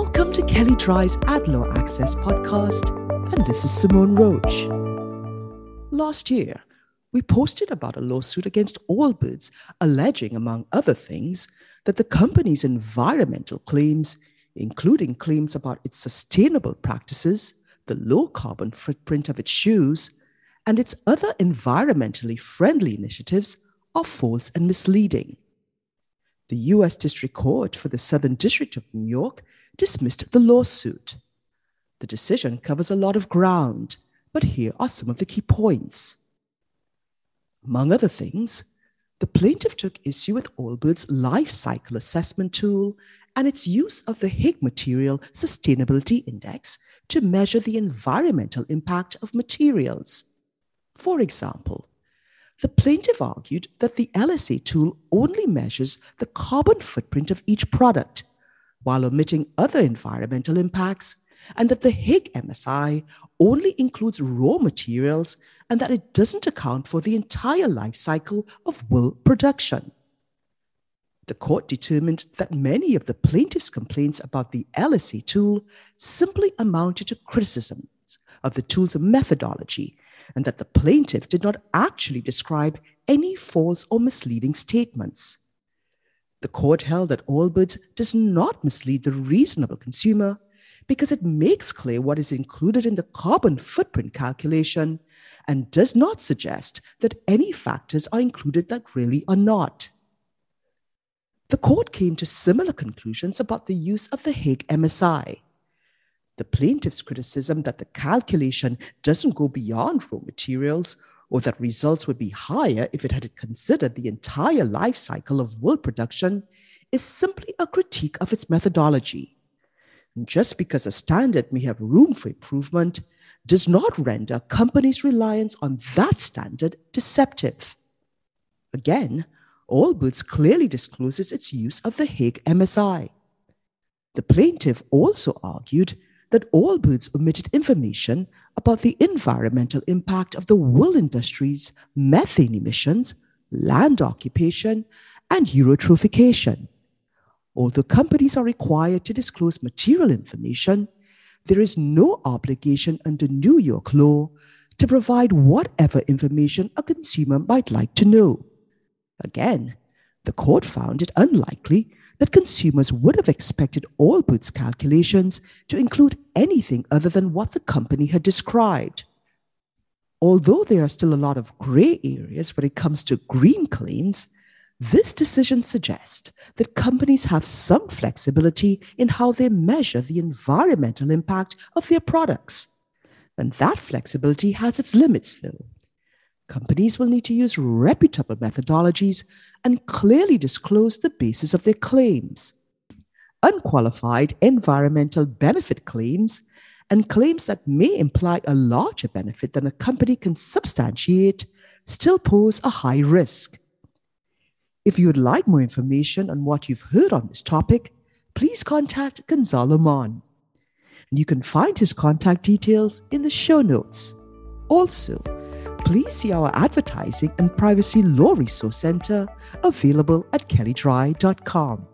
Welcome to Kelley Drye's Ad Law Access podcast, and this is Simone Roach. Last year, we posted about a lawsuit against Allbirds, alleging, among other things, that the company's environmental claims, including claims about its sustainable practices, the low carbon footprint of its shoes, and its other environmentally friendly initiatives, are false and misleading. The U.S. District Court for the Southern District of New York dismissed the lawsuit. The decision covers a lot of ground, but here are some of the key points. Among other things, the plaintiff took issue with Allbirds' life cycle assessment tool and its use of the Higg Material Sustainability Index to measure the environmental impact of materials. For example, the plaintiff argued that the LCA tool only measures the carbon footprint of each product while omitting other environmental impacts, and that the Higg MSI only includes raw materials and that it doesn't account for the entire life cycle of wool production. The court determined that many of the plaintiff's complaints about the LCA tool simply amounted to criticisms of the tool's methodology and that the plaintiff did not actually describe any false or misleading statements. The court held that Allbirds does not mislead the reasonable consumer because it makes clear what is included in the carbon footprint calculation and does not suggest that any factors are included that really are not. The court came to similar conclusions about the use of the Higg MSI. The plaintiff's criticism that the calculation doesn't go beyond raw materials or that results would be higher if it had considered the entire life cycle of wool production is simply a critique of its methodology. And just because a standard may have room for improvement does not render companies' reliance on that standard deceptive. Again, Allbirds clearly discloses its use of the Higg MSI. The plaintiff also argued that Allbirds omitted information about the environmental impact of the wool industry's methane emissions, land occupation, and eutrophication. Although companies are required to disclose material information, there is no obligation under New York law to provide whatever information a consumer might like to know. Again, the court found it unlikely that consumers would have expected Allbirds calculations to include anything other than what the company had described. Although there are still a lot of gray areas when it comes to green claims, this decision suggests that companies have some flexibility in how they measure the environmental impact of their products. And that flexibility has its limits, though. Companies will need to use reputable methodologies and clearly disclose the basis of their claims. Unqualified environmental benefit claims and claims that may imply a larger benefit than a company can substantiate still pose a high risk. If you would like more information on what you've heard on this topic, please contact Gonzalo Mon. And you can find his contact details in the show notes. Also, please see our advertising and privacy law resource center available at kelleydrye.com.